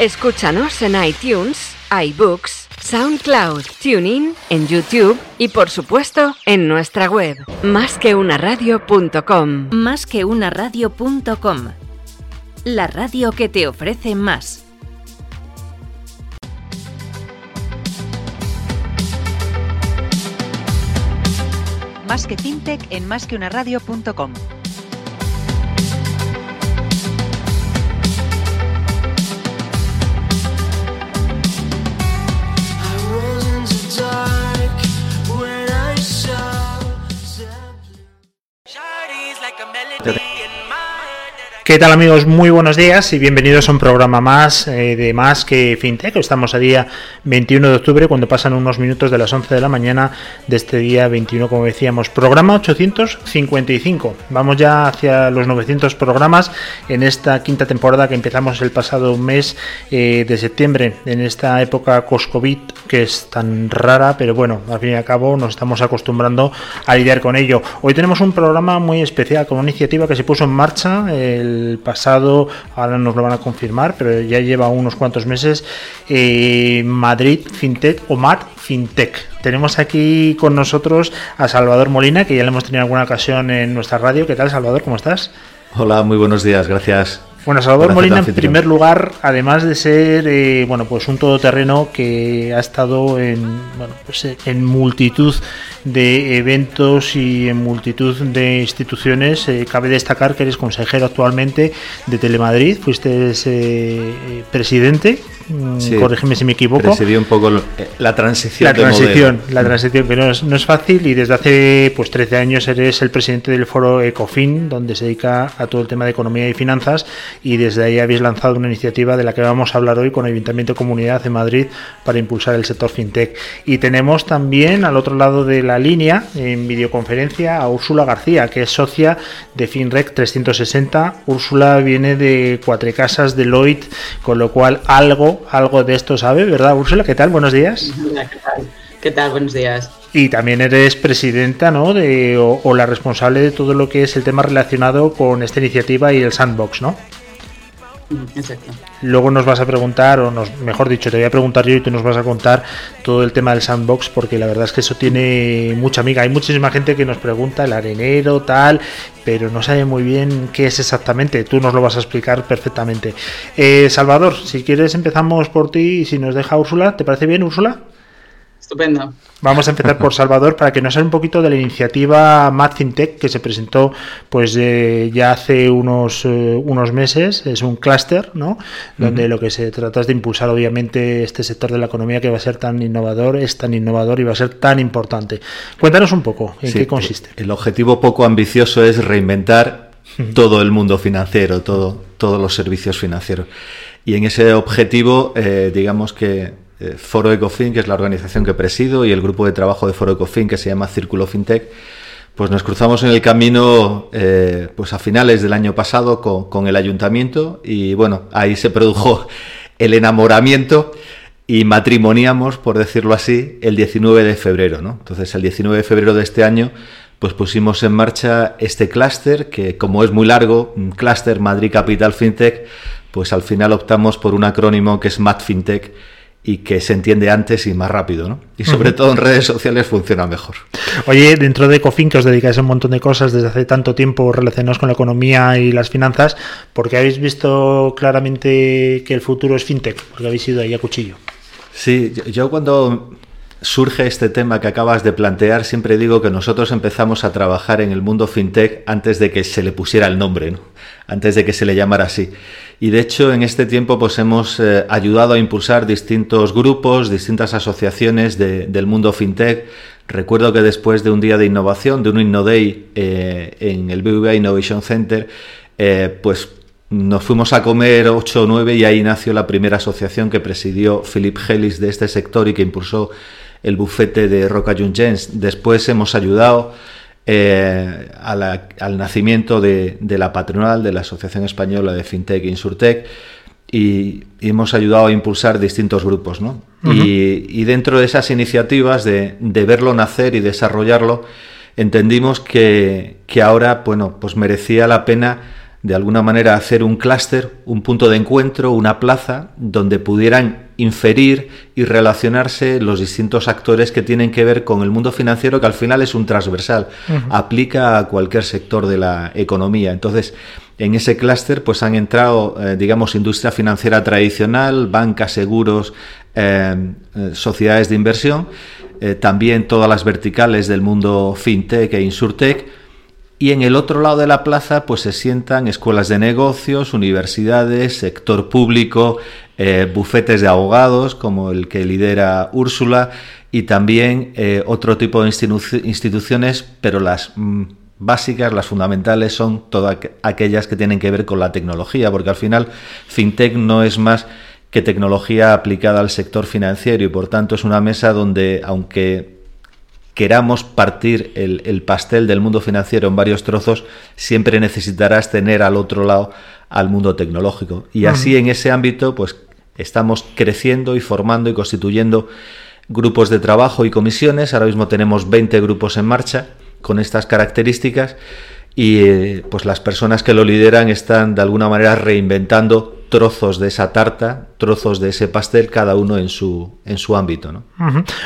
Escúchanos en iTunes, iBooks, SoundCloud, TuneIn, en YouTube y por supuesto en nuestra web, másqueunaradio.com. Másqueunaradio.com. La radio que te ofrece más. Más que fintech en másqueunaradio.com. ¿Qué tal amigos? Muy buenos días y bienvenidos a un programa más eh, de Más que FinTech. Estamos a día 21 de octubre cuando pasan unos minutos de las 11 de la mañana de este día 21, como decíamos. Programa 855. Vamos ya hacia los 900 programas en esta quinta temporada que empezamos el pasado mes eh, de septiembre, en esta época post-COVID que es tan rara, pero bueno, al fin y al cabo nos estamos acostumbrando a lidiar con ello. Hoy tenemos un programa muy especial con una iniciativa que se puso en marcha el pasado, ahora nos lo van a confirmar, pero ya lleva unos cuantos meses, eh, Madrid FinTech o MAD FinTech. Tenemos aquí con nosotros a Salvador Molina, que ya le hemos tenido alguna ocasión en nuestra radio. ¿Qué tal, Salvador? ¿Cómo estás? Hola, muy buenos días, gracias. Bueno, Salvador Molina, en primer lugar, además de ser eh, bueno, pues un todoterreno que ha estado en, bueno, pues en multitud de eventos y en multitud de instituciones, eh, cabe destacar que eres consejero actualmente de Telemadrid, fuiste eh, presidente Mm, corrígeme si me equivoco. Presidí un poco eh, la transición. La transición, la transición que no es, fácil y desde hace pues 13 años eres el presidente del foro Ecofin, donde se dedica a todo el tema de economía y finanzas y desde ahí habéis lanzado una iniciativa de la que vamos a hablar hoy con el Ayuntamiento de Comunidad de Madrid para impulsar el sector fintech. Y tenemos también al otro lado de la línea, en videoconferencia, a Úrsula García, que es socia de FinRec 360. Úrsula viene de Cuatro Casas, Deloitte, con lo cual algo algo, de esto sabe, ¿verdad, Úrsula? ¿Qué tal? Buenos días. ¿qué tal? Buenos días. Y también eres presidenta, ¿no? De, o, la responsable de todo lo que es el tema relacionado con esta iniciativa y el sandbox, ¿no? Exacto. Luego nos vas a preguntar, o nos, mejor dicho, te voy a preguntar yo y tú nos vas a contar todo el tema del sandbox, porque la verdad es que eso tiene mucha amiga. Hay muchísima gente que nos pregunta el arenero, tal, pero no sabe muy bien qué es exactamente. Tú nos lo vas a explicar perfectamente. Eh, Salvador, si quieres empezamos por ti y si nos deja Úrsula, ¿te parece bien, Úrsula? Estupendo. Vamos a empezar por Salvador para que nos hable un poquito de la iniciativa Mad FinTech que se presentó pues eh, ya hace unos, eh, unos meses. Es un clúster, ¿no? Donde lo que se trata es de impulsar obviamente este sector de la economía que va a ser tan innovador, es tan innovador y va a ser tan importante. Cuéntanos un poco en qué consiste. El objetivo poco ambicioso es reinventar todo el mundo financiero, todo, todos los servicios financieros. Y en ese objetivo, eh, digamos que eh, Foro Ecofin, que es la organización que presido, y el grupo de trabajo de Foro Ecofin, que se llama Círculo FinTech, pues nos cruzamos en el camino eh, pues a finales del año pasado con, el ayuntamiento y bueno, ahí se produjo el enamoramiento y matrimoniamos, por decirlo así, el 19 de febrero. ¿no? Entonces, el 19 de febrero de este año, pues pusimos en marcha este clúster, que como es muy largo, clúster Madrid Capital FinTech, pues al final optamos por un acrónimo que es MAT FinTech, y que se entiende antes y más rápido, ¿no? Y sobre todo en redes sociales funciona mejor. Oye, dentro de Cofin, que os dedicáis a un montón de cosas desde hace tanto tiempo relacionados con la economía y las finanzas, porque habéis visto claramente que el futuro es fintech, porque habéis ido ahí a cuchillo. Sí, yo cuando surge este tema que acabas de plantear, siempre digo que nosotros empezamos a trabajar en el mundo fintech antes de que se le pusiera el nombre, ¿no? antes de que se le llamara así. Y de hecho, en este tiempo, pues hemos eh, ayudado a impulsar distintos grupos, distintas asociaciones del mundo fintech. Recuerdo que después de un día de innovación, de un InnoDay eh, en el BBVA Innovation Center, eh, pues nos fuimos a comer 8 o 9 y ahí nació la primera asociación que presidió Philip Hellis de este sector y que impulsó el bufete de Roca Jungens. Después hemos ayudado eh, al nacimiento de, la patronal de la Asociación Española de FinTech e Insurtech y, hemos ayudado a impulsar distintos grupos. ¿no? y, dentro de esas iniciativas de, verlo nacer y desarrollarlo, entendimos que, ahora bueno, pues merecía la pena de alguna manera hacer un clúster, un punto de encuentro, una plaza donde pudieran inferir y relacionarse los distintos actores que tienen que ver con el mundo financiero, que al final es un transversal, aplica a cualquier sector de la economía. Entonces, en ese clúster pues han entrado, eh, digamos, industria financiera tradicional, bancas, seguros, eh, eh, sociedades de inversión, también todas las verticales del mundo fintech e insurtech, y en el otro lado de la plaza pues se sientan escuelas de negocios, universidades, sector público, eh, bufetes de abogados como el que lidera Úrsula y también eh, otro tipo de instituciones, pero las mm, básicas, las fundamentales son todas aquellas que tienen que ver con la tecnología, porque al final FinTech no es más que tecnología aplicada al sector financiero y por tanto es una mesa donde aunque queramos partir el, pastel del mundo financiero en varios trozos, siempre necesitarás tener al otro lado al mundo tecnológico. Y así en ese ámbito, pues estamos creciendo y formando y constituyendo grupos de trabajo y comisiones. Ahora mismo tenemos 20 grupos en marcha con estas características y eh, pues las personas que lo lideran están de alguna manera reinventando trozos de esa tarta, trozos de ese pastel, cada uno en su, en su ámbito. ¿no?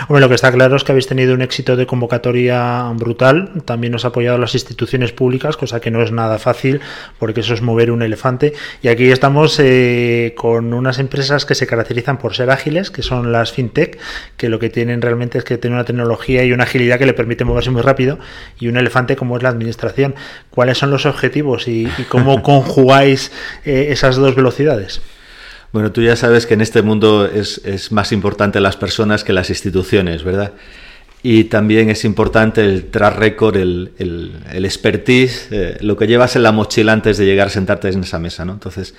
Bueno, lo que está claro es que habéis tenido un éxito de convocatoria brutal, también os ha apoyado las instituciones públicas, cosa que no es nada fácil, porque eso es mover un elefante. Y aquí estamos eh, con unas empresas que se caracterizan por ser ágiles, que son las fintech, que lo que tienen realmente es que tienen una tecnología y una agilidad que le permite moverse muy rápido, y un elefante como es la administración. ¿Cuáles son los objetivos y, cómo conjugáis eh, esas dos velocidades? Bueno, tú ya sabes que en este mundo es, más importante las personas que las instituciones, ¿verdad? Y también es importante el track record, el, el, expertise, eh, lo que llevas en la mochila antes de llegar a sentarte en esa mesa, ¿no? Entonces,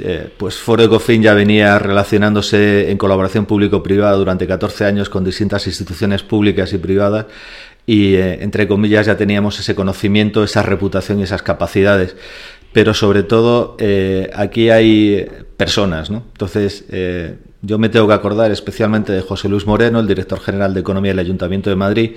eh, pues Foro Ecofin ya venía relacionándose en colaboración público-privada durante 14 años con distintas instituciones públicas y privadas y, eh, entre comillas, ya teníamos ese conocimiento, esa reputación y esas capacidades pero sobre todo eh, aquí hay personas, ¿no? Entonces, eh, yo me tengo que acordar especialmente de José Luis Moreno, el director general de Economía del Ayuntamiento de Madrid,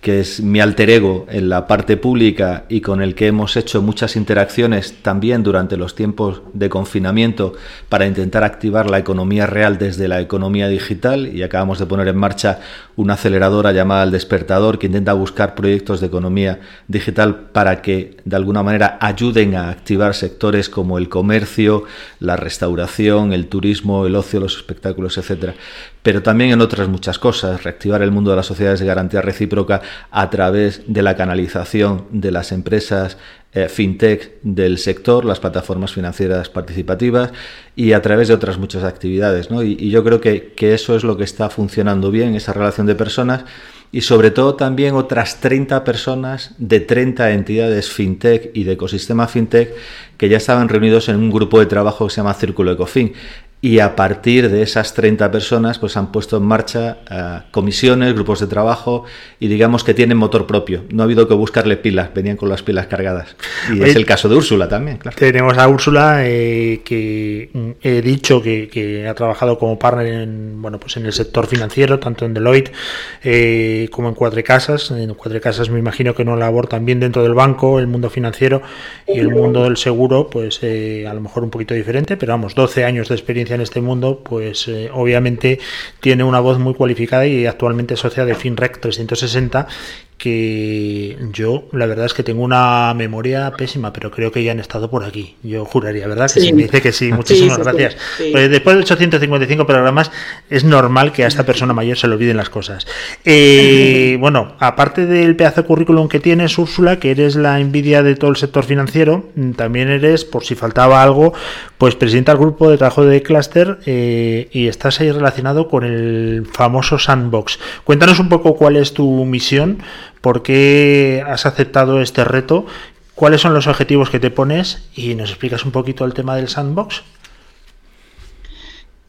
que es mi alter ego en la parte pública y con el que hemos hecho muchas interacciones también durante los tiempos de confinamiento para intentar activar la economía real desde la economía digital y acabamos de poner en marcha una aceleradora llamada El Despertador que intenta buscar proyectos de economía digital para que de alguna manera ayuden a activar sectores como el comercio, la restauración, el turismo, el ocio, los espectáculos, etcétera pero también en otras muchas cosas, reactivar el mundo de las sociedades de garantía recíproca a través de la canalización de las empresas eh, fintech del sector, las plataformas financieras participativas y a través de otras muchas actividades. ¿no? Y, yo creo que, que, eso es lo que está funcionando bien, esa relación de personas y sobre todo también otras 30 personas de 30 entidades fintech y de ecosistema fintech que ya estaban reunidos en un grupo de trabajo que se llama Círculo Ecofin y a partir de esas 30 personas pues han puesto en marcha eh, comisiones, grupos de trabajo y digamos que tienen motor propio. No ha habido que buscarle pilas, venían con las pilas cargadas. Y es el caso de Úrsula también, claro. Tenemos a Úrsula eh, que he dicho que, ha trabajado como partner en, bueno, pues en el sector financiero, tanto en Deloitte eh, como en Cuatro Casas. En Cuatro Casas me imagino que no labor también dentro del banco, el mundo financiero y el mundo del seguro, pues a lo mejor un poquito diferente, pero vamos, 12 años de experiencia en este mundo, pues eh, obviamente tiene una voz muy cualificada y actualmente es socia de FinRec 360 que yo la verdad es que tengo una memoria pésima, pero creo que ya han estado por aquí. Yo juraría, ¿verdad? Que sí, me dice que sí. Muchísimas gracias. Pues después de 855 programas es normal que a esta persona mayor se le olviden las cosas. Eh, bueno, aparte del pedazo de currículum que tienes, Úrsula, que eres la envidia de todo el sector financiero, también eres, por si faltaba algo, pues presidenta del grupo de trabajo de Cluster eh, y estás ahí relacionado con el famoso Sandbox. Cuéntanos un poco cuál es tu misión por qué has aceptado este reto, cuáles son los objetivos que te pones y nos explicas un poquito el tema del sandbox.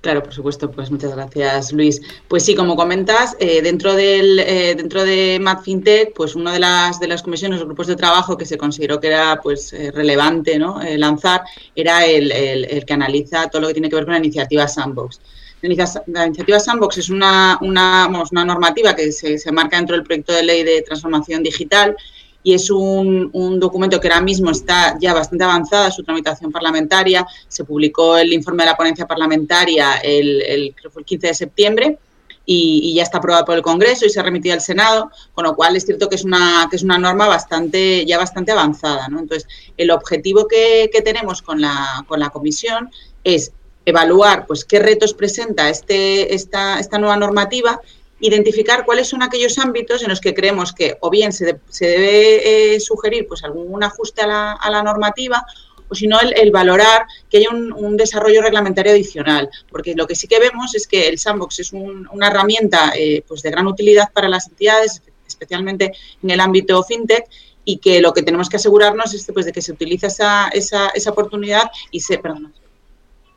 Claro, por supuesto, pues muchas gracias Luis. Pues sí, como comentas, eh, dentro del eh, dentro de MadFintech, pues una de las de las comisiones o grupos de trabajo que se consideró que era pues eh, relevante ¿no? lanzar era el, el, que analiza todo lo que tiene que ver con la iniciativa Sandbox. La iniciativa Sandbox es una, una, una normativa que se, se, marca dentro del proyecto de ley de transformación digital y es un, documento que ahora mismo está ya bastante avanzada su tramitación parlamentaria. Se publicó el informe de la ponencia parlamentaria el, el, creo fue el 15 de septiembre y, ya está aprobado por el Congreso y se ha remitido al Senado, con lo cual es cierto que es una, que es una norma bastante, ya bastante avanzada. ¿no? Entonces, el objetivo que, que tenemos con la, con la comisión es evaluar pues, qué retos presenta este, esta, esta nueva normativa identificar cuáles son aquellos ámbitos en los que creemos que o bien se, se debe eh, sugerir pues algún ajuste a la, a la normativa o si no el, valorar que haya un, desarrollo reglamentario adicional, porque lo que sí que vemos es que el sandbox es una herramienta eh, pues de gran utilidad para las entidades, especialmente en el ámbito fintech, y que lo que tenemos que asegurarnos es pues, de que se utiliza esa, esa, esa oportunidad y se, perdón,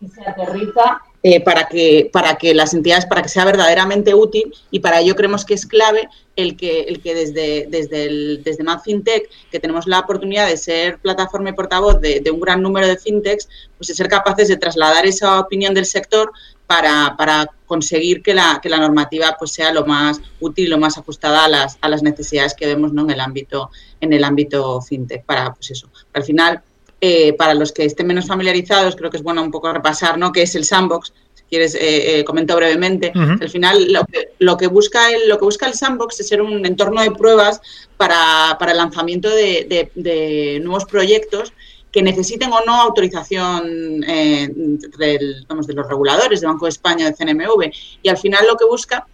y se aterriza eh, para, que, para que las entidades, para que sea verdaderamente útil y para ello creemos que es clave el que, el que desde, desde, desde FinTech, que tenemos la oportunidad de ser plataforma y portavoz de, un gran número de fintechs, pues de ser capaces de trasladar esa opinión del sector para, para conseguir que la, que la normativa pues sea lo más útil, lo más ajustada a las, a las necesidades que vemos ¿no? en el ámbito, en el ámbito fintech, para pues eso, al final eh, para los que estén menos familiarizados, creo que es bueno un poco repasar, ¿no? ¿Qué es el sandbox? Si quieres, eh, eh comento brevemente. Al final, lo que, busca el, lo que busca el sandbox es ser un entorno de pruebas para, el lanzamiento de, nuevos proyectos que necesiten o no autorización eh, de los reguladores de Banco de España, de CNMV. Y al final lo que busca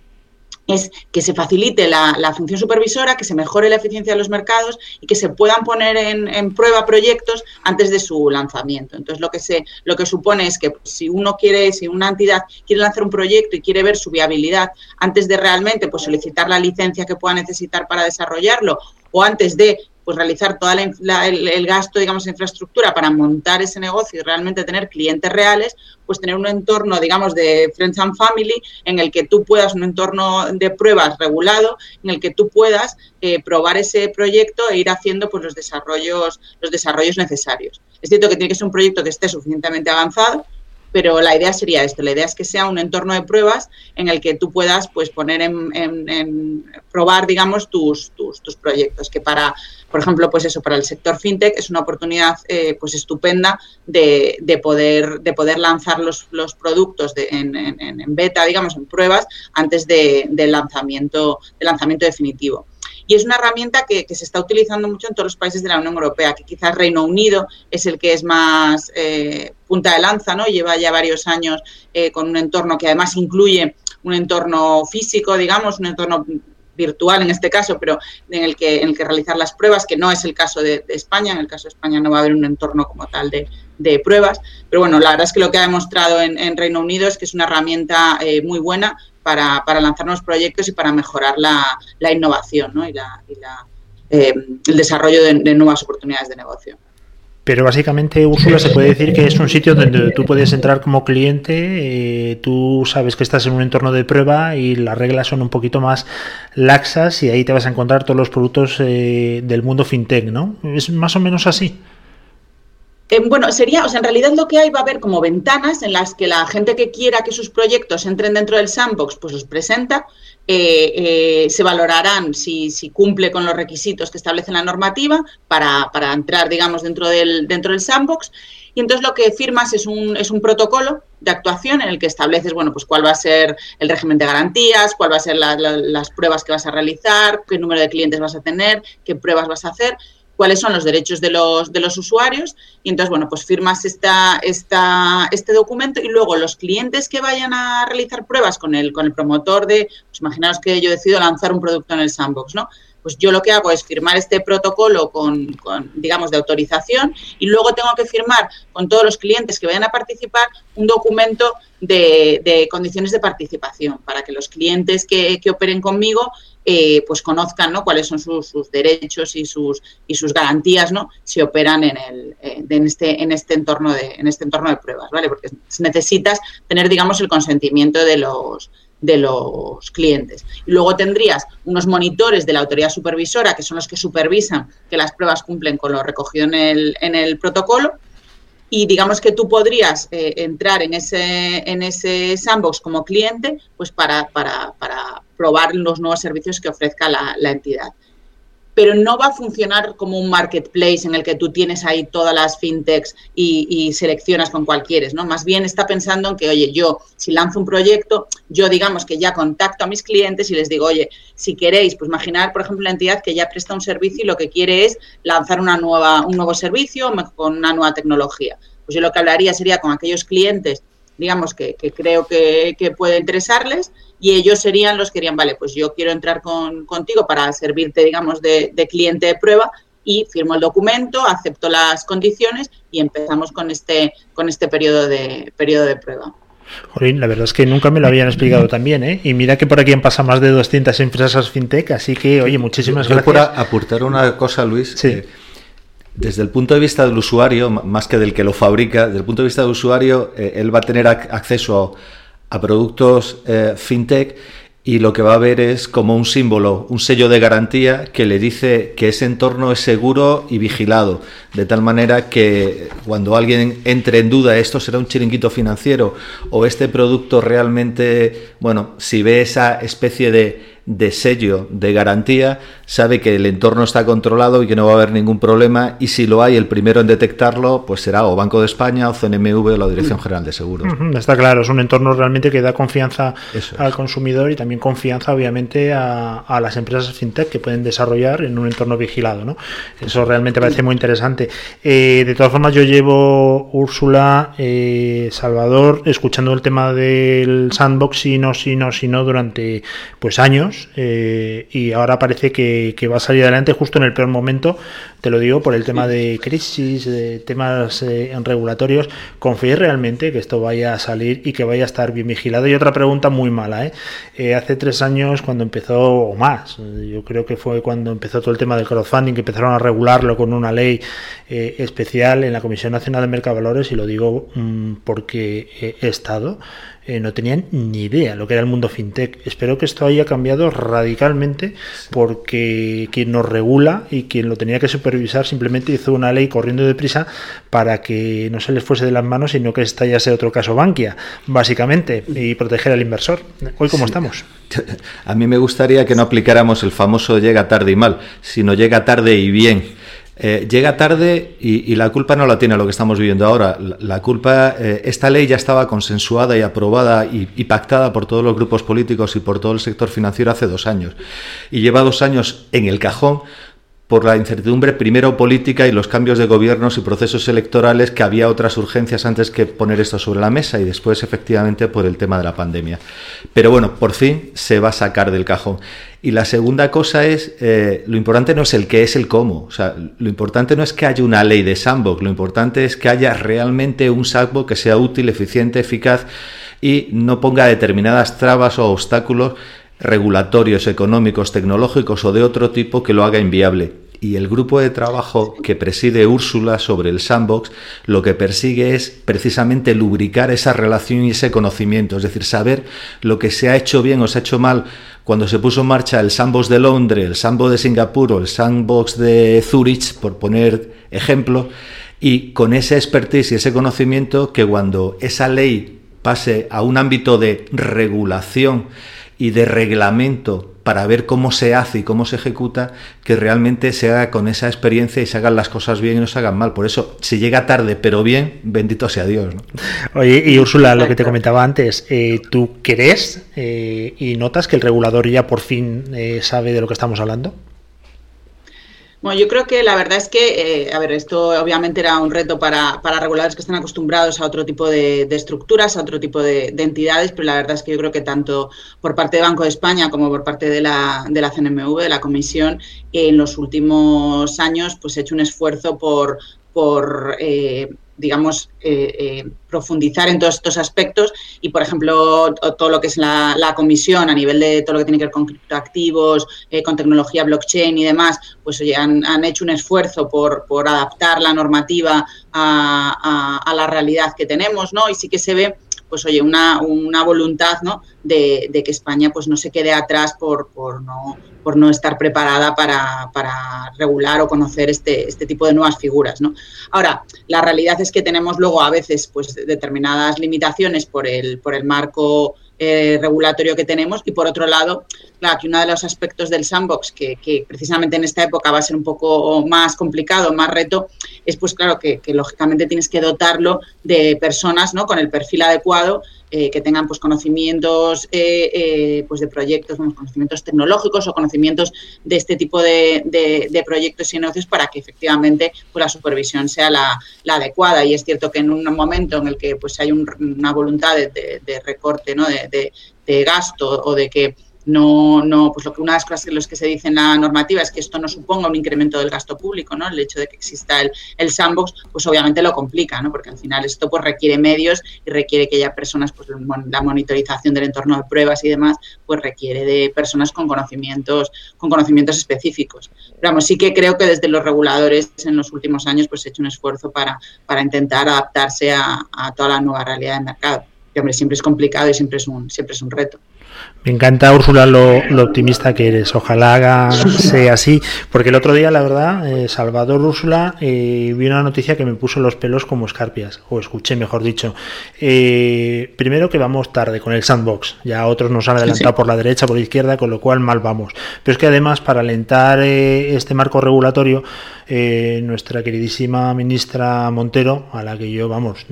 es que se facilite la, función supervisora, que se mejore la eficiencia de los mercados y que se puedan poner en, prueba proyectos antes de su lanzamiento. Entonces, lo que, se, lo que supone es que si uno quiere, si una entidad quiere lanzar un proyecto y quiere ver su viabilidad antes de realmente pues, solicitar la licencia que pueda necesitar para desarrollarlo o antes de pues realizar todo el, gasto, digamos, de infraestructura para montar ese negocio y realmente tener clientes reales, pues tener un entorno, digamos, de Friends and Family en el que tú puedas, un entorno de pruebas regulado, en el que tú puedas eh, probar ese proyecto e ir haciendo pues los desarrollos, los desarrollos necesarios. Es cierto que tiene que ser un proyecto que esté suficientemente avanzado, pero la idea sería esto, la idea es que sea un entorno de pruebas en el que tú puedas pues poner en, probar, digamos, tus, tus, tus, proyectos, que para, por ejemplo, pues eso, para el sector fintech es una oportunidad eh, pues estupenda de, de, poder, de poder lanzar los, los productos de, en, en, beta, digamos, en pruebas, antes de, del lanzamiento, del lanzamiento definitivo y es una herramienta que, se está utilizando mucho en todos los países de la Unión Europea, que quizás Reino Unido es el que es más eh, punta de lanza, ¿no? Lleva ya varios años eh, con un entorno que además incluye un entorno físico, digamos, un entorno virtual en este caso, pero en el que, en el que realizar las pruebas, que no es el caso de, España. En el caso de España no va a haber un entorno como tal de, pruebas. Pero bueno, la verdad es que lo que ha demostrado en, Reino Unido es que es una herramienta eh, muy buena para, para lanzar nuevos proyectos y para mejorar la, innovación ¿no? y, la, y la, eh, el desarrollo de, nuevas oportunidades de negocio. Pero básicamente, Úrsula, se puede decir que es un sitio donde tú puedes entrar como cliente, eh, tú sabes que estás en un entorno de prueba y las reglas son un poquito más laxas y ahí te vas a encontrar todos los productos eh, del mundo fintech, ¿no? ¿Es más o menos así? Eh, bueno, sería, o sea, en realidad lo que hay va a haber como ventanas en las que la gente que quiera que sus proyectos entren dentro del sandbox, pues los presenta, eh, eh, se valorarán si, si, cumple con los requisitos que establece la normativa para, para, entrar, digamos, dentro del, dentro del sandbox. Y entonces lo que firmas es un, es un protocolo de actuación en el que estableces, bueno, pues cuál va a ser el régimen de garantías, cuál va a ser las pruebas que vas a realizar, qué número de clientes vas a tener, qué pruebas vas a hacer cuáles son los derechos de los, de los usuarios y entonces, bueno, pues firmas esta, esta, este documento y luego los clientes que vayan a realizar pruebas con el, con el promotor de, pues imaginaos que yo decido lanzar un producto en el sandbox, ¿no? Pues yo lo que hago es firmar este protocolo con, con, digamos, de autorización y luego tengo que firmar con todos los clientes que vayan a participar un documento de, de condiciones de participación para que los clientes que, que operen conmigo eh, pues conozcan ¿no? cuáles son sus, derechos y sus, y sus garantías ¿no? si operan en, el, en, este, en, este entorno de, en este entorno de pruebas, ¿vale? Porque necesitas tener, digamos, el consentimiento de los, de los clientes. Y luego tendrías unos monitores de la autoridad supervisora, que son los que supervisan que las pruebas cumplen con lo recogido en el, en el protocolo, y digamos que tú podrías eh, entrar en ese, en ese sandbox como cliente pues para, para, para probar los nuevos servicios que ofrezca la, entidad. Pero no va a funcionar como un marketplace en el que tú tienes ahí todas las fintechs y, seleccionas con cuál quieres, ¿no? Más bien está pensando en que, oye, yo si lanzo un proyecto, yo digamos que ya contacto a mis clientes y les digo, oye, si queréis, pues imaginar, por ejemplo, la entidad que ya presta un servicio y lo que quiere es lanzar una nueva, un nuevo servicio con una nueva tecnología. Pues yo lo que hablaría sería con aquellos clientes digamos, que, creo que, puede interesarles y ellos serían los que dirían, vale, pues yo quiero entrar con, contigo para servirte, digamos, de, cliente de prueba y firmo el documento, acepto las condiciones y empezamos con este, con este periodo, de, periodo de prueba. Jorín, la verdad es que nunca me lo habían explicado tan bien, ¿eh? Y mira que por aquí han pasado más de 200 empresas fintech, así que, oye, muchísimas gracias. Por aportar una cosa, Luis. Sí. Eh, desde el punto de vista del usuario, más que del que lo fabrica, desde el punto de vista del usuario, eh, él va a tener acceso a, productos eh, fintech y lo que va a ver es como un símbolo, un sello de garantía que le dice que ese entorno es seguro y vigilado, de tal manera que cuando alguien entre en duda, esto será un chiringuito financiero o este producto realmente, bueno, si ve esa especie de de sello de garantía, sabe que el entorno está controlado y que no va a haber ningún problema y si lo hay, el primero en detectarlo pues será o Banco de España o CNMV o la Dirección mm. General de Seguros. está claro, es un entorno realmente que da confianza al consumidor y también confianza obviamente a, las empresas fintech que pueden desarrollar en un entorno vigilado. ¿no? Eso realmente parece muy interesante. Eh, de todas formas, yo llevo Úrsula, eh, Salvador, escuchando el tema del sandbox, si no, si no, si no, durante pues años eh, y ahora parece que, va a salir adelante justo en el peor momento, te lo digo, por el tema de crisis, de temas eh, regulatorios. ¿Confíes realmente que esto vaya a salir y que vaya a estar bien vigilado? Y otra pregunta muy mala, ¿eh? hace tres años cuando empezó, o más, yo creo que fue cuando empezó todo el tema del crowdfunding, que empezaron a regularlo con una ley especial en la Comisión Nacional de Mercado Valores, y lo digo mm, porque he estado. Eh, no tenían ni idea lo que era el mundo fintech. Espero que esto haya cambiado radicalmente porque quien nos regula y quien lo tenía que supervisar simplemente hizo una ley corriendo deprisa para que no se les fuese de las manos, sino que estallase otro caso Bankia, básicamente, y proteger al inversor. Hoy, ¿cómo estamos? A mí me gustaría que no aplicáramos el famoso llega tarde y mal, sino llega tarde y bien eh, llega tarde y, la culpa no la tiene lo que estamos viviendo ahora. La, culpa, eh, esta ley ya estaba consensuada y aprobada y, pactada por todos los grupos políticos y por todo el sector financiero hace dos años. Y lleva dos años en el cajón por la incertidumbre primero política y los cambios de gobiernos y procesos electorales que había otras urgencias antes que poner esto sobre la mesa y después efectivamente por el tema de la pandemia. Pero bueno, por fin se va a sacar del cajón. Y la segunda cosa es, eh, lo importante no es el qué, es el cómo. O sea, lo importante no es que haya una ley de sandbox, lo importante es que haya realmente un sandbox que sea útil, eficiente, eficaz y no ponga determinadas trabas o obstáculos regulatorios, económicos, tecnológicos o de otro tipo que lo haga inviable. Y el grupo de trabajo que preside Úrsula sobre el sandbox lo que persigue es precisamente lubricar esa relación y ese conocimiento, es decir, saber lo que se ha hecho bien o se ha hecho mal cuando se puso en marcha el sandbox de Londres, el sandbox de Singapur o el sandbox de Zurich, por poner ejemplo, y con ese expertise y ese conocimiento que cuando esa ley pase a un ámbito de regulación, y de reglamento para ver cómo se hace y cómo se ejecuta, que realmente se haga con esa experiencia y se hagan las cosas bien y no se hagan mal. Por eso, si llega tarde pero bien, bendito sea Dios. Oye, y Úrsula, lo que te comentaba antes, eh, ¿tú crees eh, y notas que el regulador ya por fin eh, sabe de lo que estamos hablando? Bueno, yo creo que la verdad es que, eh, a ver, esto obviamente era un reto para, para reguladores que están acostumbrados a otro tipo de, estructuras, a otro tipo de, entidades, pero la verdad es que yo creo que tanto por parte de Banco de España como por parte de la, de la CNMV, de la Comisión, en los últimos años pues he hecho un esfuerzo por, por eh, digamos, eh, eh, profundizar en todos estos aspectos y, por ejemplo, todo lo que es la, comisión a nivel de todo lo que tiene que ver con criptoactivos, eh, con tecnología blockchain y demás, pues oye, han, hecho un esfuerzo por, por, adaptar la normativa a, a, la realidad que tenemos, ¿no? Y sí que se ve pues oye, una, una voluntad ¿no? de, de, que España pues no se quede atrás por, por, no, por no estar preparada para, para regular o conocer este, este tipo de nuevas figuras. ¿no? Ahora, la realidad es que tenemos luego a veces pues, determinadas limitaciones por el, por el marco eh, regulatorio que tenemos y por otro lado, claro, que uno de los aspectos del sandbox que, que, precisamente en esta época va a ser un poco más complicado, más reto, es pues claro que, que lógicamente tienes que dotarlo de personas ¿no? con el perfil adecuado eh, que tengan pues conocimientos eh, eh, pues de proyectos, conocimientos tecnológicos o conocimientos de este tipo de, de, proyectos y negocios para que efectivamente pues, la supervisión sea la, adecuada. Y es cierto que en un momento en el que pues hay una voluntad de, de recorte, ¿no? de gasto o de que no, no, pues lo que una de las cosas que los que se dice en la normativa es que esto no suponga un incremento del gasto público, ¿no? El hecho de que exista el, el sandbox, pues obviamente lo complica, ¿no? Porque al final esto pues requiere medios y requiere que haya personas, pues la monitorización del entorno de pruebas y demás, pues requiere de personas con conocimientos, con conocimientos específicos. Pero vamos, sí que creo que desde los reguladores en los últimos años pues se ha hecho un esfuerzo para, para intentar adaptarse a, a toda la nueva realidad del mercado. Y hombre, siempre es complicado y siempre es un, siempre es un reto. Me encanta, Úrsula, lo, optimista que eres. Ojalá sea así. Porque el otro día, la verdad, eh, Salvador Úrsula, eh, vi una noticia que me puso los pelos como escarpias, o escuché, mejor dicho. Eh, primero que vamos tarde con el sandbox. Ya otros nos han adelantado por la derecha, por la izquierda, con lo cual mal vamos. Pero es que además, para alentar este marco regulatorio, nuestra queridísima ministra Montero, a la que yo, vamos,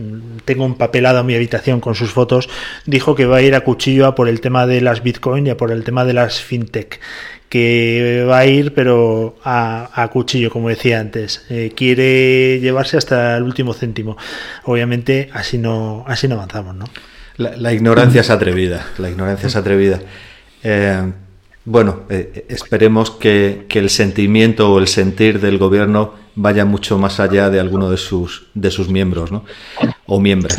tengo un papelado en mi habitación con sus fotos, dijo que va a ir a cuchillo a por el tema de las Bitcoin y por el tema de las fintech que va a ir pero a, cuchillo como decía antes. Eh, quiere llevarse hasta el último céntimo. Obviamente así no así no avanzamos no la, ignorancia es atrevida la ignorancia es atrevida. Eh, bueno eh, esperemos que, que, el sentimiento o el sentir del gobierno vaya mucho más allá de alguno de sus de sus miembros ¿no? o miembros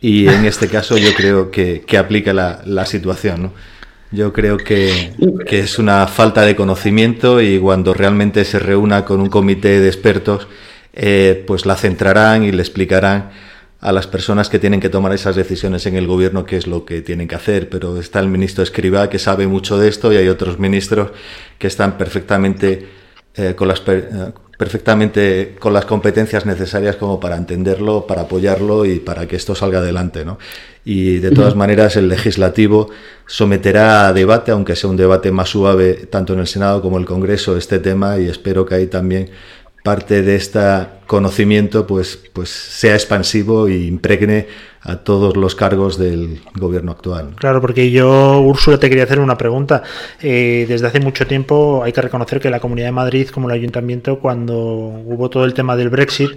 y en este caso yo creo que, que aplica la, la situación ¿no? Yo creo que, es una falta de conocimiento y cuando realmente se reúna con un comité de expertos, eh, pues la centrarán y le explicarán a las personas que tienen que tomar esas decisiones en el gobierno qué es lo que tienen que hacer. Pero está el ministro Escribá que sabe mucho de esto y hay otros ministros que están perfectamente eh, con las eh, perfectamente con las competencias necesarias como para entenderlo, para apoyarlo y para que esto salga adelante, ¿no? Y de todas maneras el legislativo someterá a debate, aunque sea un debate más suave tanto en el Senado como en el Congreso, este tema y espero que ahí también parte de este conocimiento pues, pues sea expansivo e impregne a todos los cargos del gobierno actual. Claro, porque yo, Úrsula, te quería hacer una pregunta. Eh, desde hace mucho tiempo hay que reconocer que la Comunidad de Madrid, como el Ayuntamiento, cuando hubo todo el tema del Brexit,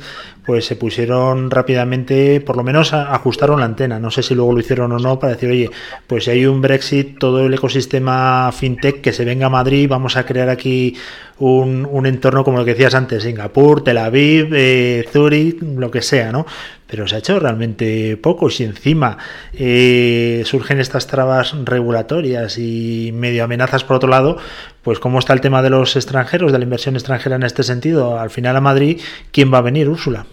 pues se pusieron rápidamente, por lo menos ajustaron la antena. No sé si luego lo hicieron o no para decir, oye, pues si hay un Brexit, todo el ecosistema fintech que se venga a Madrid, vamos a crear aquí un, un entorno como lo que decías antes, Singapur, Tel Aviv, eh, Zurich, lo que sea, ¿no? pero se ha hecho realmente poco. Y si encima eh, surgen estas trabas regulatorias y medio amenazas por otro lado, pues cómo está el tema de los extranjeros, de la inversión extranjera en este sentido. Al final a Madrid, ¿quién va a venir, Úrsula?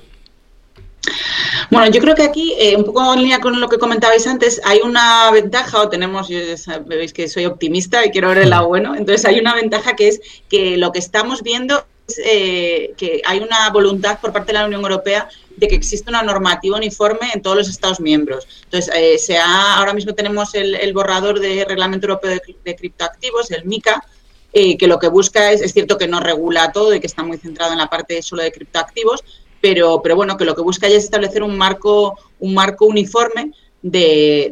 Bueno, yo creo que aquí, eh, un poco en línea con lo que comentabais antes, hay una ventaja, o tenemos, yo, veis que soy optimista y quiero ver el lado bueno, entonces hay una ventaja que es que lo que estamos viendo es eh, que hay una voluntad por parte de la Unión Europea de que existe una normativa uniforme en todos los Estados miembros. Entonces, eh, se ahora mismo tenemos el, borrador de Reglamento Europeo de, Criptoactivos, el MICA, eh, que lo que busca es, es cierto que no regula todo y que está muy centrado en la parte solo de criptoactivos, pero, pero bueno, que lo que busca ya es establecer un marco, un marco uniforme de,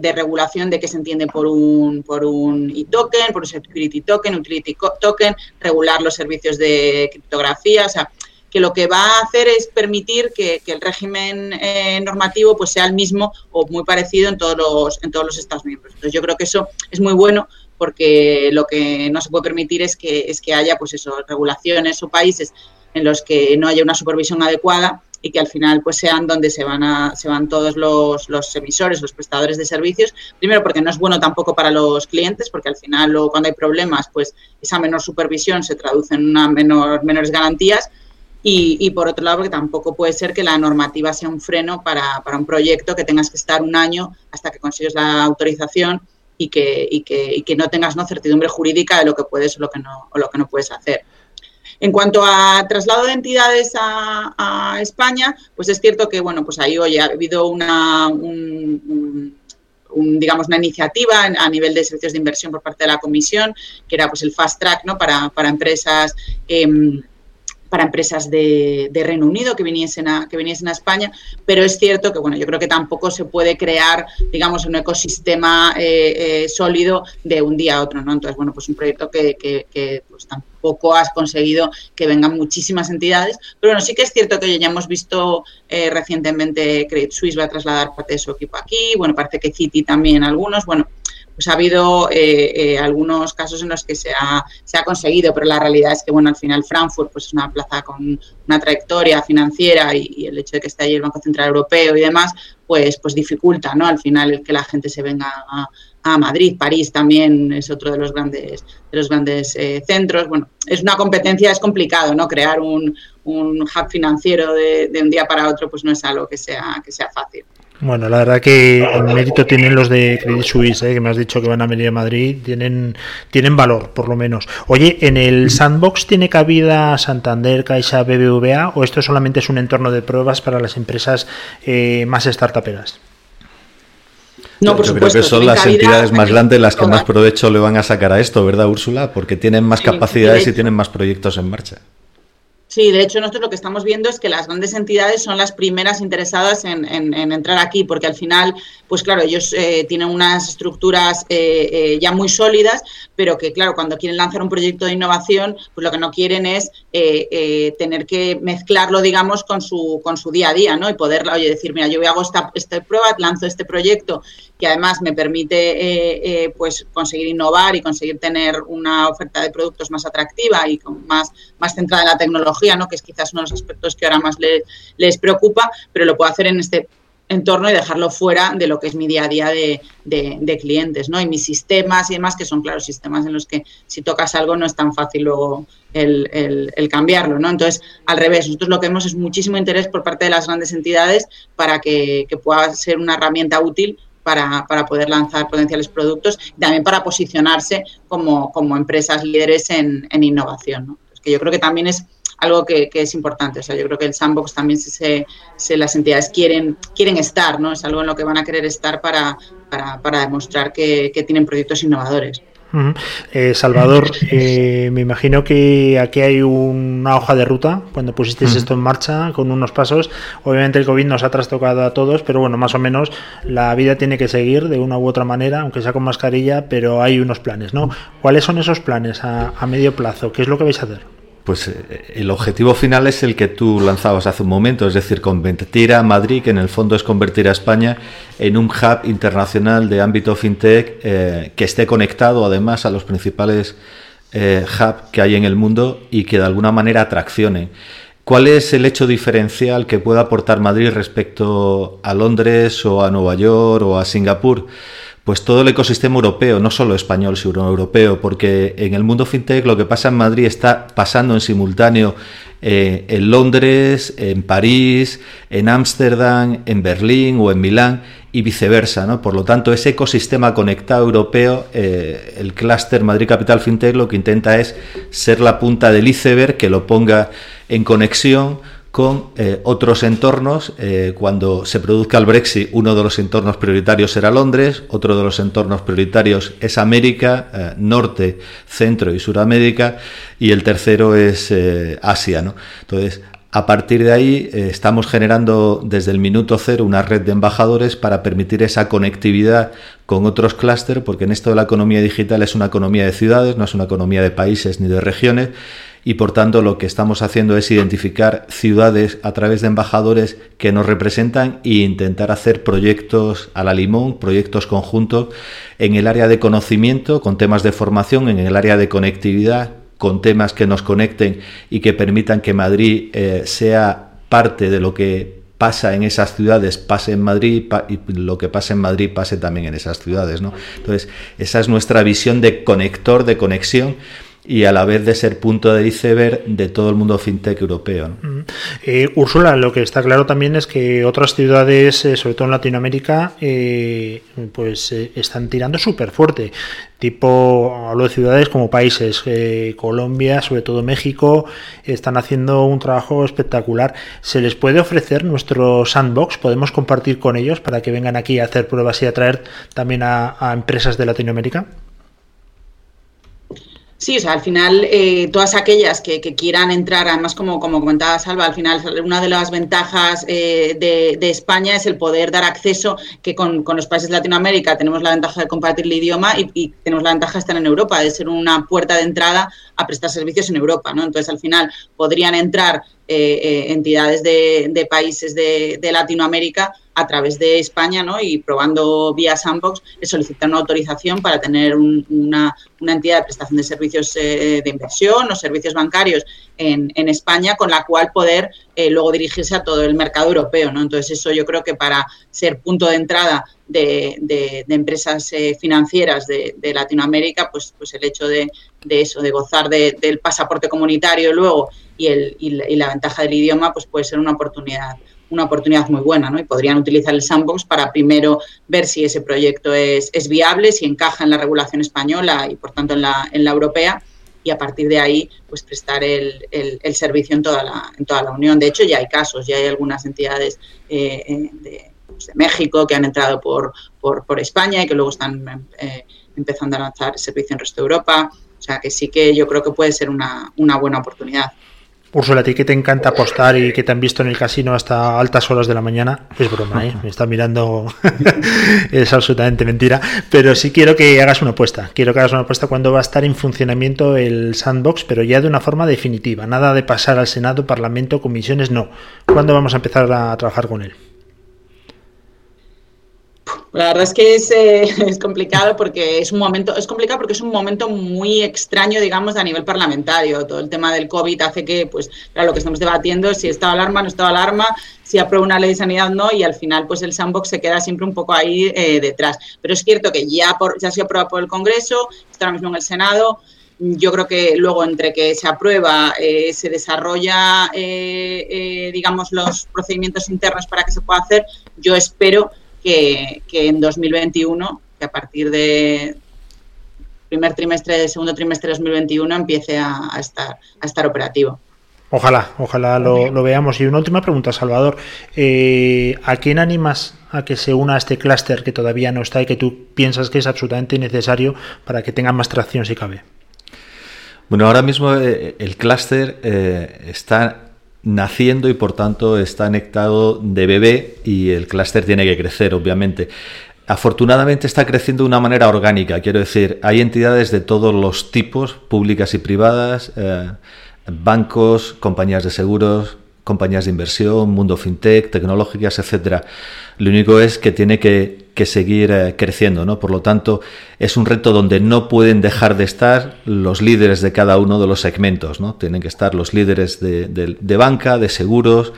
de, regulación de qué se entiende por un, por un e-token, por un security token, utility token, regular los servicios de criptografía, o sea, que lo que va a hacer es permitir que, el régimen eh, normativo pues sea el mismo o muy parecido en todos los en todos los Estados miembros. Entonces yo creo que eso es muy bueno porque lo que no se puede permitir es que es que haya pues eso regulaciones o países en los que no haya una supervisión adecuada y que al final pues sean donde se van a, se van todos los, los, emisores, los prestadores de servicios. Primero porque no es bueno tampoco para los clientes, porque al final cuando hay problemas, pues esa menor supervisión se traduce en una menor, menores garantías y, por otro lado, porque tampoco puede ser que la normativa sea un freno para, un proyecto que tengas que estar un año hasta que consigues la autorización y que, y que, y que no tengas ¿no? certidumbre jurídica de lo que puedes o lo que no, o lo que no puedes hacer. En cuanto a traslado de entidades a, España, pues es cierto que, bueno, pues ahí hoy ha habido una, digamos, una iniciativa a nivel de servicios de inversión por parte de la Comisión, que era pues el fast track, ¿no? Para, para empresas em, para empresas de, Reino Unido que viniesen, a, que viniesen a España, pero es cierto que bueno, yo creo que tampoco se puede crear, digamos, un ecosistema eh, eh, sólido de un día a otro, ¿no? Entonces, bueno, pues un proyecto que, que, pues, tampoco has conseguido que vengan muchísimas entidades, pero bueno, sí que es cierto que ya hemos visto eh, recientemente Credit Suisse va a trasladar parte de su equipo aquí, bueno, parece que Citi también algunos, bueno, pues ha habido eh, eh, algunos casos en los que se ha, se ha conseguido, pero la realidad es que, bueno, al final Frankfurt pues, es una plaza con una trayectoria financiera y, el hecho de que esté ahí el Banco Central Europeo y demás, pues, pues dificulta, ¿no? Al final el que la gente se venga a, Madrid, París también es otro de los grandes, de los grandes eh, centros. Bueno, es una competencia, es complicado, ¿no? Crear un, un hub financiero de, de, un día para otro, pues no es algo que sea, que sea fácil. Bueno, la verdad que el mérito tienen los de Credit Suisse, ¿eh? que me has dicho que van a venir a Madrid, tienen, tienen valor, por lo menos. Oye, ¿en el sandbox tiene cabida Santander, Caixa, BBVA o esto solamente es un entorno de pruebas para las empresas eh, más startuperas? No, por Yo creo que son las entidades más grandes las que más provecho le van a sacar a esto, ¿verdad, Úrsula? Porque tienen más capacidades y tienen más proyectos en marcha. Sí, de hecho nosotros lo que estamos viendo es que las grandes entidades son las primeras interesadas en, entrar aquí, porque al final, pues claro, ellos eh, tienen unas estructuras eh, eh, ya muy sólidas, pero que claro, cuando quieren lanzar un proyecto de innovación, pues lo que no quieren es tener que mezclarlo, digamos, con su, con su día a día, ¿no? Y poder, oye, decir, mira, yo hago esta, esta prueba, lanzo este proyecto que además me permite pues conseguir innovar y conseguir tener una oferta de productos más atractiva y más, más centrada en la tecnología que es quizás uno de los aspectos que ahora más les, preocupa, pero lo puedo hacer en este entorno y dejarlo fuera de lo que es mi día a día de, clientes, ¿no? Y mis sistemas y demás, que son, claro, sistemas en los que si tocas algo no es tan fácil luego el, cambiarlo, ¿no? Entonces, al revés, nosotros lo que vemos es muchísimo interés por parte de las grandes entidades para que, pueda ser una herramienta útil para, poder lanzar potenciales productos y también para posicionarse como, como empresas líderes en, innovación, ¿no? que yo creo que también es algo que, es importante. O sea, yo creo que el sandbox también se, se, las entidades quieren, quieren estar, ¿no? Es algo en lo que van a querer estar para, para, demostrar que, tienen proyectos innovadores. Eh, Salvador, eh, me imagino que aquí hay una hoja de ruta cuando pusisteis esto en marcha con unos pasos. Obviamente el COVID nos ha trastocado a todos, pero bueno, más o menos la vida tiene que seguir de una u otra manera, aunque sea con mascarilla, pero hay unos planes, ¿no? ¿Cuáles son esos planes a, a medio plazo? ¿Qué es lo que vais a hacer? Pues eh, el objetivo final es el que tú lanzabas hace un momento, es decir, convertir a Madrid, que en el fondo es convertir a España en un hub internacional de ámbito fintech eh, que esté conectado además a los principales eh, hubs que hay en el mundo y que de alguna manera atraccione. ¿Cuál es el hecho diferencial que pueda aportar Madrid respecto a Londres o a Nueva York o a Singapur? Pues todo el ecosistema europeo, no solo español, sino europeo, porque en el mundo fintech lo que pasa en Madrid está pasando en simultáneo eh, en Londres, en París, en Ámsterdam, en Berlín o en Milán y viceversa. Por lo tanto, ese ecosistema conectado europeo, eh, el clúster Madrid Capital Fintech lo que intenta es ser la punta del iceberg que lo ponga en conexión con eh, otros entornos. Eh, cuando se produzca el Brexit, uno de los entornos prioritarios será Londres, otro de los entornos prioritarios es América, eh, Norte, Centro y Suramérica, y el tercero es Asia. ¿no? Entonces, a partir de ahí estamos generando desde el minuto cero una red de embajadores para permitir esa conectividad con otros clústeres, porque en esto de la economía digital es una economía de ciudades, no es una economía de países ni de regiones, y por tanto lo que estamos haciendo es identificar ciudades a través de embajadores que nos representan e intentar hacer proyectos a la limón, proyectos conjuntos en el área de conocimiento, con temas de formación, en el área de conectividad, con temas que nos conecten y que permitan que Madrid eh, sea parte de lo que pasa en esas ciudades pase en Madrid y lo que pasa en Madrid pase también en esas ciudades. ¿no? Entonces, esa es nuestra visión de conector, de conexión y a la vez de ser punto de iceberg de todo el mundo fintech europeo. Eh, Úrsula, lo que está claro también es que otras ciudades, eh, sobre todo en Latinoamérica, eh, pues están tirando súper fuerte. Tipo, hablo de ciudades como países, Colombia, sobre todo México, están haciendo un trabajo espectacular. ¿Se les puede ofrecer nuestro sandbox? ¿Podemos compartir con ellos para que vengan aquí a hacer pruebas y atraer también a empresas de Latinoamérica? Sí, o sea, al final eh, todas aquellas que, quieran entrar, además como, como comentaba Salva, al final una de las ventajas eh, de, España es el poder dar acceso, que con, los países de Latinoamérica tenemos la ventaja de compartir el idioma y, tenemos la ventaja de estar en Europa, de ser una puerta de entrada a prestar servicios en Europa, ¿no? Entonces, al final podrían entrar eh, entidades de, países de, Latinoamérica a través de España ¿no? y probando vía Sandbox, solicitar una autorización para tener una, entidad de prestación de servicios eh, de inversión o servicios bancarios en, España, con la cual poder eh, luego dirigirse a todo el mercado europeo. ¿no? Entonces, eso yo creo que para ser punto de entrada de, empresas eh, financieras de, Latinoamérica, pues, pues el hecho de, eso, de gozar del pasaporte comunitario luego y, el, y la ventaja del idioma, pues puede ser una oportunidad una oportunidad muy buena, ¿no? Y podrían utilizar el sandbox para primero ver si ese proyecto es, es viable, si encaja en la regulación española y por tanto en la, en la europea y a partir de ahí pues prestar el, el, servicio en toda, la, en toda la Unión. De hecho ya hay casos, ya hay algunas entidades eh, eh, pues, de, México que han entrado por, por, por, España y que luego están eh, empezando a lanzar servicio en el resto de Europa. O sea que sí que yo creo que puede ser una, una buena oportunidad. Úrsula, a ti que te encanta apostar y que te han visto en el casino hasta altas horas de la mañana, es broma, ¿eh? me está mirando, es absolutamente mentira, pero sí quiero que hagas una apuesta, quiero que hagas una apuesta cuando va a estar en funcionamiento el sandbox, pero ya de una forma definitiva, nada de pasar al Senado, Parlamento, comisiones, no. ¿Cuándo vamos a empezar a trabajar con él? La verdad es que es, eh, complicado porque es un momento, es complicado porque es un momento muy extraño, digamos, a nivel parlamentario. Todo el tema del COVID hace que, pues, claro, lo que estamos debatiendo es si estaba alarma, no estaba alarma, si aprueba una ley de sanidad no, y al final, pues, el sandbox se queda siempre un poco ahí eh, detrás. Pero es cierto que ya, por, ya se aprueba por el Congreso, está ahora mismo en el Senado. Yo creo que luego entre que se aprueba, eh, se desarrolla, digamos, los procedimientos internos para que se pueda hacer, yo espero en 2021, que a partir de primer trimestre, segundo trimestre de 2021 empiece a, estar, a estar operativo. Ojalá, ojalá lo, veamos. Y una última pregunta, Salvador. Eh, ¿A quién animas a que se una a este clúster que todavía no está y que tú piensas que es absolutamente necesario para que tenga más tracción si cabe? Bueno, ahora mismo eh, el clúster eh, está naciendo y por tanto está anectado de bebé y el clúster tiene que crecer, obviamente. Afortunadamente está creciendo de una manera orgánica, quiero decir, hay entidades de todos los tipos, públicas y privadas, eh, bancos, compañías de seguros, compañías de inversión, mundo fintech, tecnológicas, etcétera. Lo único es que tiene que, seguir eh, creciendo, ¿no? Por lo tanto, es un reto donde no pueden dejar de estar los líderes de cada uno de los segmentos, ¿no? Tienen que estar los líderes de, banca, de seguros,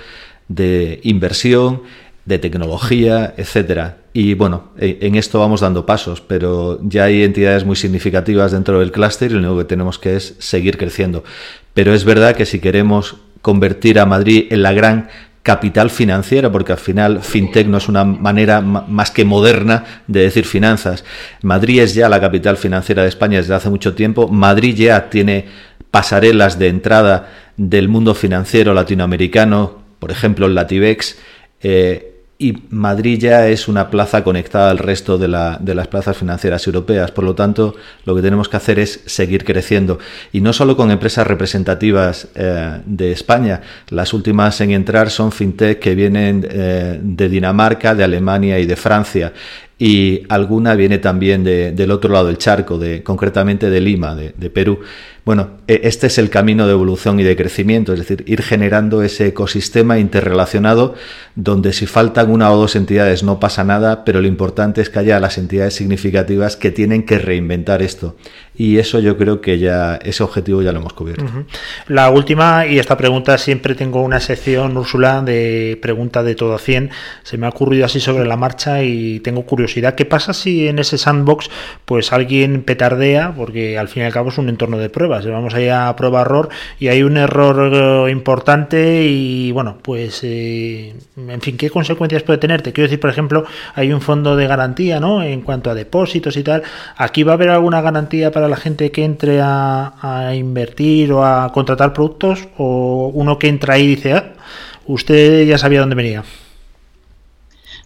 de inversión, de tecnología, etcétera. Y bueno, en esto vamos dando pasos, pero ya hay entidades muy significativas dentro del clúster y lo único que tenemos que es seguir creciendo. Pero es verdad que si queremos convertir a Madrid en la gran capital financiera, porque al final fintech no es una manera más que moderna de decir finanzas. Madrid es ya la capital financiera de España desde hace mucho tiempo. Madrid ya tiene pasarelas de entrada del mundo financiero latinoamericano, por ejemplo el Latibex. Eh, y Madrid ya es una plaza conectada al resto de, las plazas financieras europeas. Por lo tanto, lo que tenemos que hacer es seguir creciendo. Y no solo con empresas representativas eh, de España. Las últimas en entrar son fintech que vienen eh, de Dinamarca, de Alemania y de Francia y alguna viene también del otro lado del charco, concretamente de Lima, de, Perú. Bueno, e, este es el camino de evolución y de crecimiento, es decir, ir generando ese ecosistema interrelacionado donde si faltan una o dos entidades no pasa nada, pero lo importante es que haya las entidades significativas que tienen que reinventar esto. Y eso yo creo que ya ese objetivo ya lo hemos cubierto. La última, y esta pregunta siempre tengo una sección, Úrsula, de pregunta de todo a 100. Se me ha ocurrido así sobre la marcha y tengo curiosidad. ¿Qué pasa si en ese sandbox pues alguien petardea? Porque al fin y al cabo es un entorno de pruebas. Vamos ahí a prueba-error y hay un error eh, importante y bueno, pues eh, en fin, ¿qué consecuencias puede tener? Te quiero decir, por ejemplo, hay un fondo de garantía, ¿no? En cuanto a depósitos y tal. ¿Aquí va a haber alguna garantía para la gente que entre a, invertir o a contratar productos o uno que entra ahí y dice, ah, usted ya sabía dónde venía?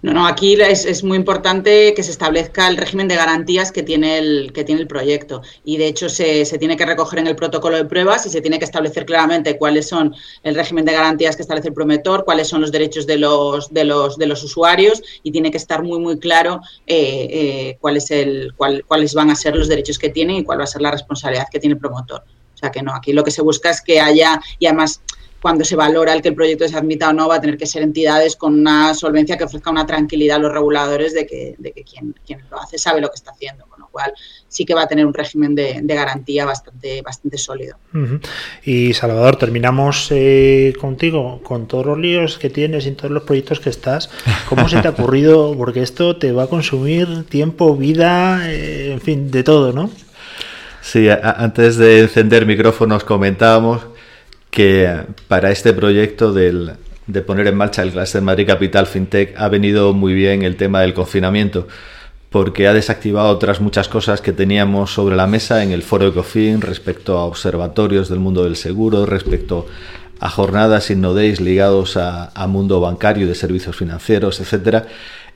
No, no, aquí es, muy importante que se establezca el régimen de garantías que tiene el, que tiene el proyecto. Y de hecho se, tiene que recoger en el protocolo de pruebas y se tiene que establecer claramente cuáles son el régimen de garantías que establece el promotor, cuáles son los derechos de los, de los, de los usuarios y tiene que estar muy, muy claro eh, eh, cuál es el, cuál, cuáles van a ser los derechos que tiene y cuál va a ser la responsabilidad que tiene el promotor. O sea que no, aquí lo que se busca es que haya, y además cuando se valora el que el proyecto se admita o no, va a tener que ser entidades con una solvencia que ofrezca una tranquilidad a los reguladores de que, de que quien, quien, lo hace sabe lo que está haciendo, con lo cual sí que va a tener un régimen de, garantía bastante, bastante sólido. Y Salvador, terminamos eh, contigo, con todos los líos que tienes y todos los proyectos que estás. ¿Cómo se te ha ocurrido? Porque esto te va a consumir tiempo, vida, eh, en fin, de todo, ¿no? Sí, antes de encender micrófonos comentábamos que para este proyecto del, de poner en marcha el Cluster Madrid Capital FinTech ha venido muy bien el tema del confinamiento, porque ha desactivado otras muchas cosas que teníamos sobre la mesa en el foro Ecofin respecto a observatorios del mundo del seguro, respecto a jornadas in no days ligados a, mundo bancario de servicios financieros, etcétera.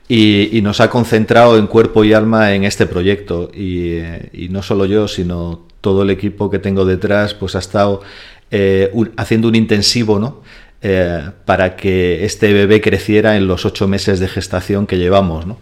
Y, nos ha concentrado en cuerpo y alma en este proyecto. Y, y no solo yo, sino todo el equipo que tengo detrás, pues ha estado eh, haciendo un intensivo, ¿no? Eh, para que este bebé creciera en los ocho meses de gestación que llevamos, ¿no?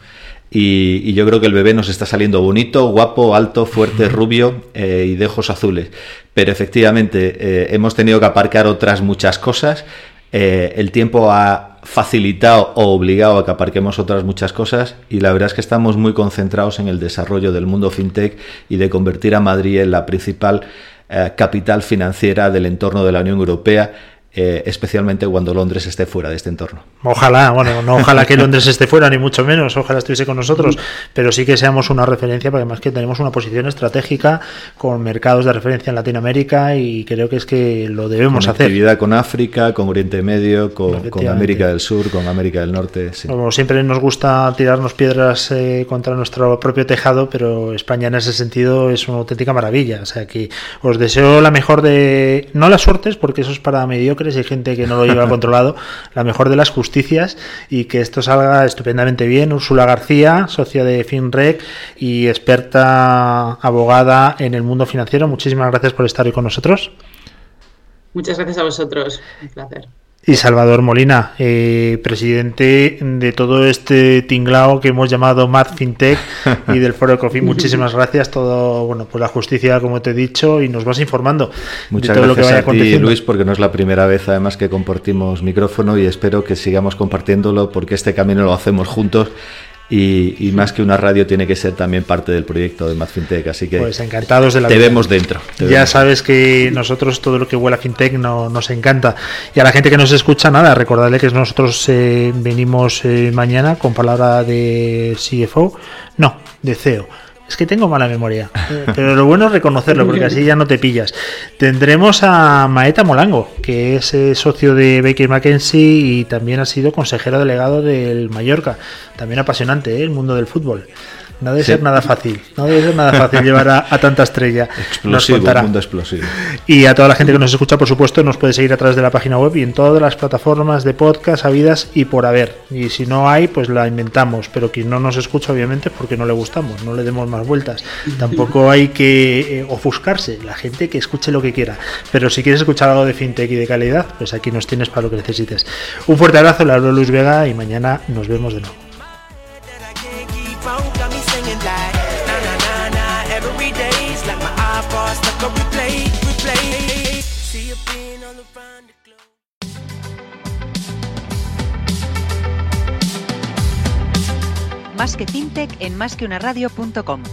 Y, yo creo que el bebé nos está saliendo bonito, guapo, alto, fuerte, rubio eh, y de ojos azules. Pero efectivamente hemos tenido que aparcar otras muchas cosas. el tiempo ha facilitado o obligado a que aparquemos otras muchas cosas y la verdad es que estamos muy concentrados en el desarrollo del mundo fintech y de convertir a Madrid en la principal eh, capital financiera del entorno de la Unión Europea eh, especialmente cuando Londres esté fuera de este entorno. Ojalá, bueno, no ojalá que Londres esté fuera, ni mucho menos, ojalá estuviese con nosotros, pero sí que seamos una referencia, porque además que tenemos una posición estratégica con mercados de referencia en Latinoamérica y creo que es que lo debemos hacer. Actividad con África, con Oriente Medio, con, América del Sur, con América del Norte. Como siempre nos gusta tirarnos piedras eh, contra nuestro propio tejado, pero España en ese sentido es una auténtica maravilla. O sea que os deseo la mejor de, no las suertes, porque eso es para mediocres, y hay gente que no lo lleva controlado, la mejor de las justicias y que esto salga estupendamente bien. Úrsula García, socia de FinRec y experta abogada en el mundo financiero, muchísimas gracias por estar hoy con nosotros. Muchas gracias a vosotros, un placer y Salvador Molina, eh, presidente de todo este tinglao que hemos llamado Mad FinTech y del Foro Coffee. Muchísimas gracias. Todo, bueno, pues la justicia, como te he dicho, y nos vas informando Muchas de todo gracias lo que vaya a ti, Luis, porque no es la primera vez además que compartimos micrófono y espero que sigamos compartiéndolo porque este camino lo hacemos juntos y, más que una radio tiene que ser también parte del proyecto de Mad FinTech, así que pues encantados de la te vemos dentro. ya sabes que nosotros todo lo que huele a FinTech no, nos encanta. Y a la gente que nos escucha, nada, recordarle que nosotros eh, venimos eh, mañana con palabra de CFO, no, de CEO es que tengo mala memoria, pero lo bueno es reconocerlo porque así ya no te pillas. Tendremos a Maeta Molango, que es eh, socio de Baker McKenzie y también ha sido consejero delegado del Mallorca. También apasionante ¿eh? el mundo del fútbol. No debe ser nada fácil, no debe ser nada fácil llevar a, tanta estrella. Explosivo, mundo explosivo. Y a toda la gente que nos escucha, por supuesto, nos puede seguir a través de la página web y en todas las plataformas de podcast habidas y por haber. Y si no hay, pues la inventamos. Pero quien no nos escucha, obviamente, es porque no le gustamos, no le demos más vueltas. Tampoco hay que eh, ofuscarse, la gente que escuche lo que quiera. Pero si quieres escuchar algo de fintech y de calidad, pues aquí nos tienes para lo que necesites. Un fuerte abrazo, le hablo Luis Vega y mañana nos vemos de nuevo. Más que fintech en másqueunaradio.com.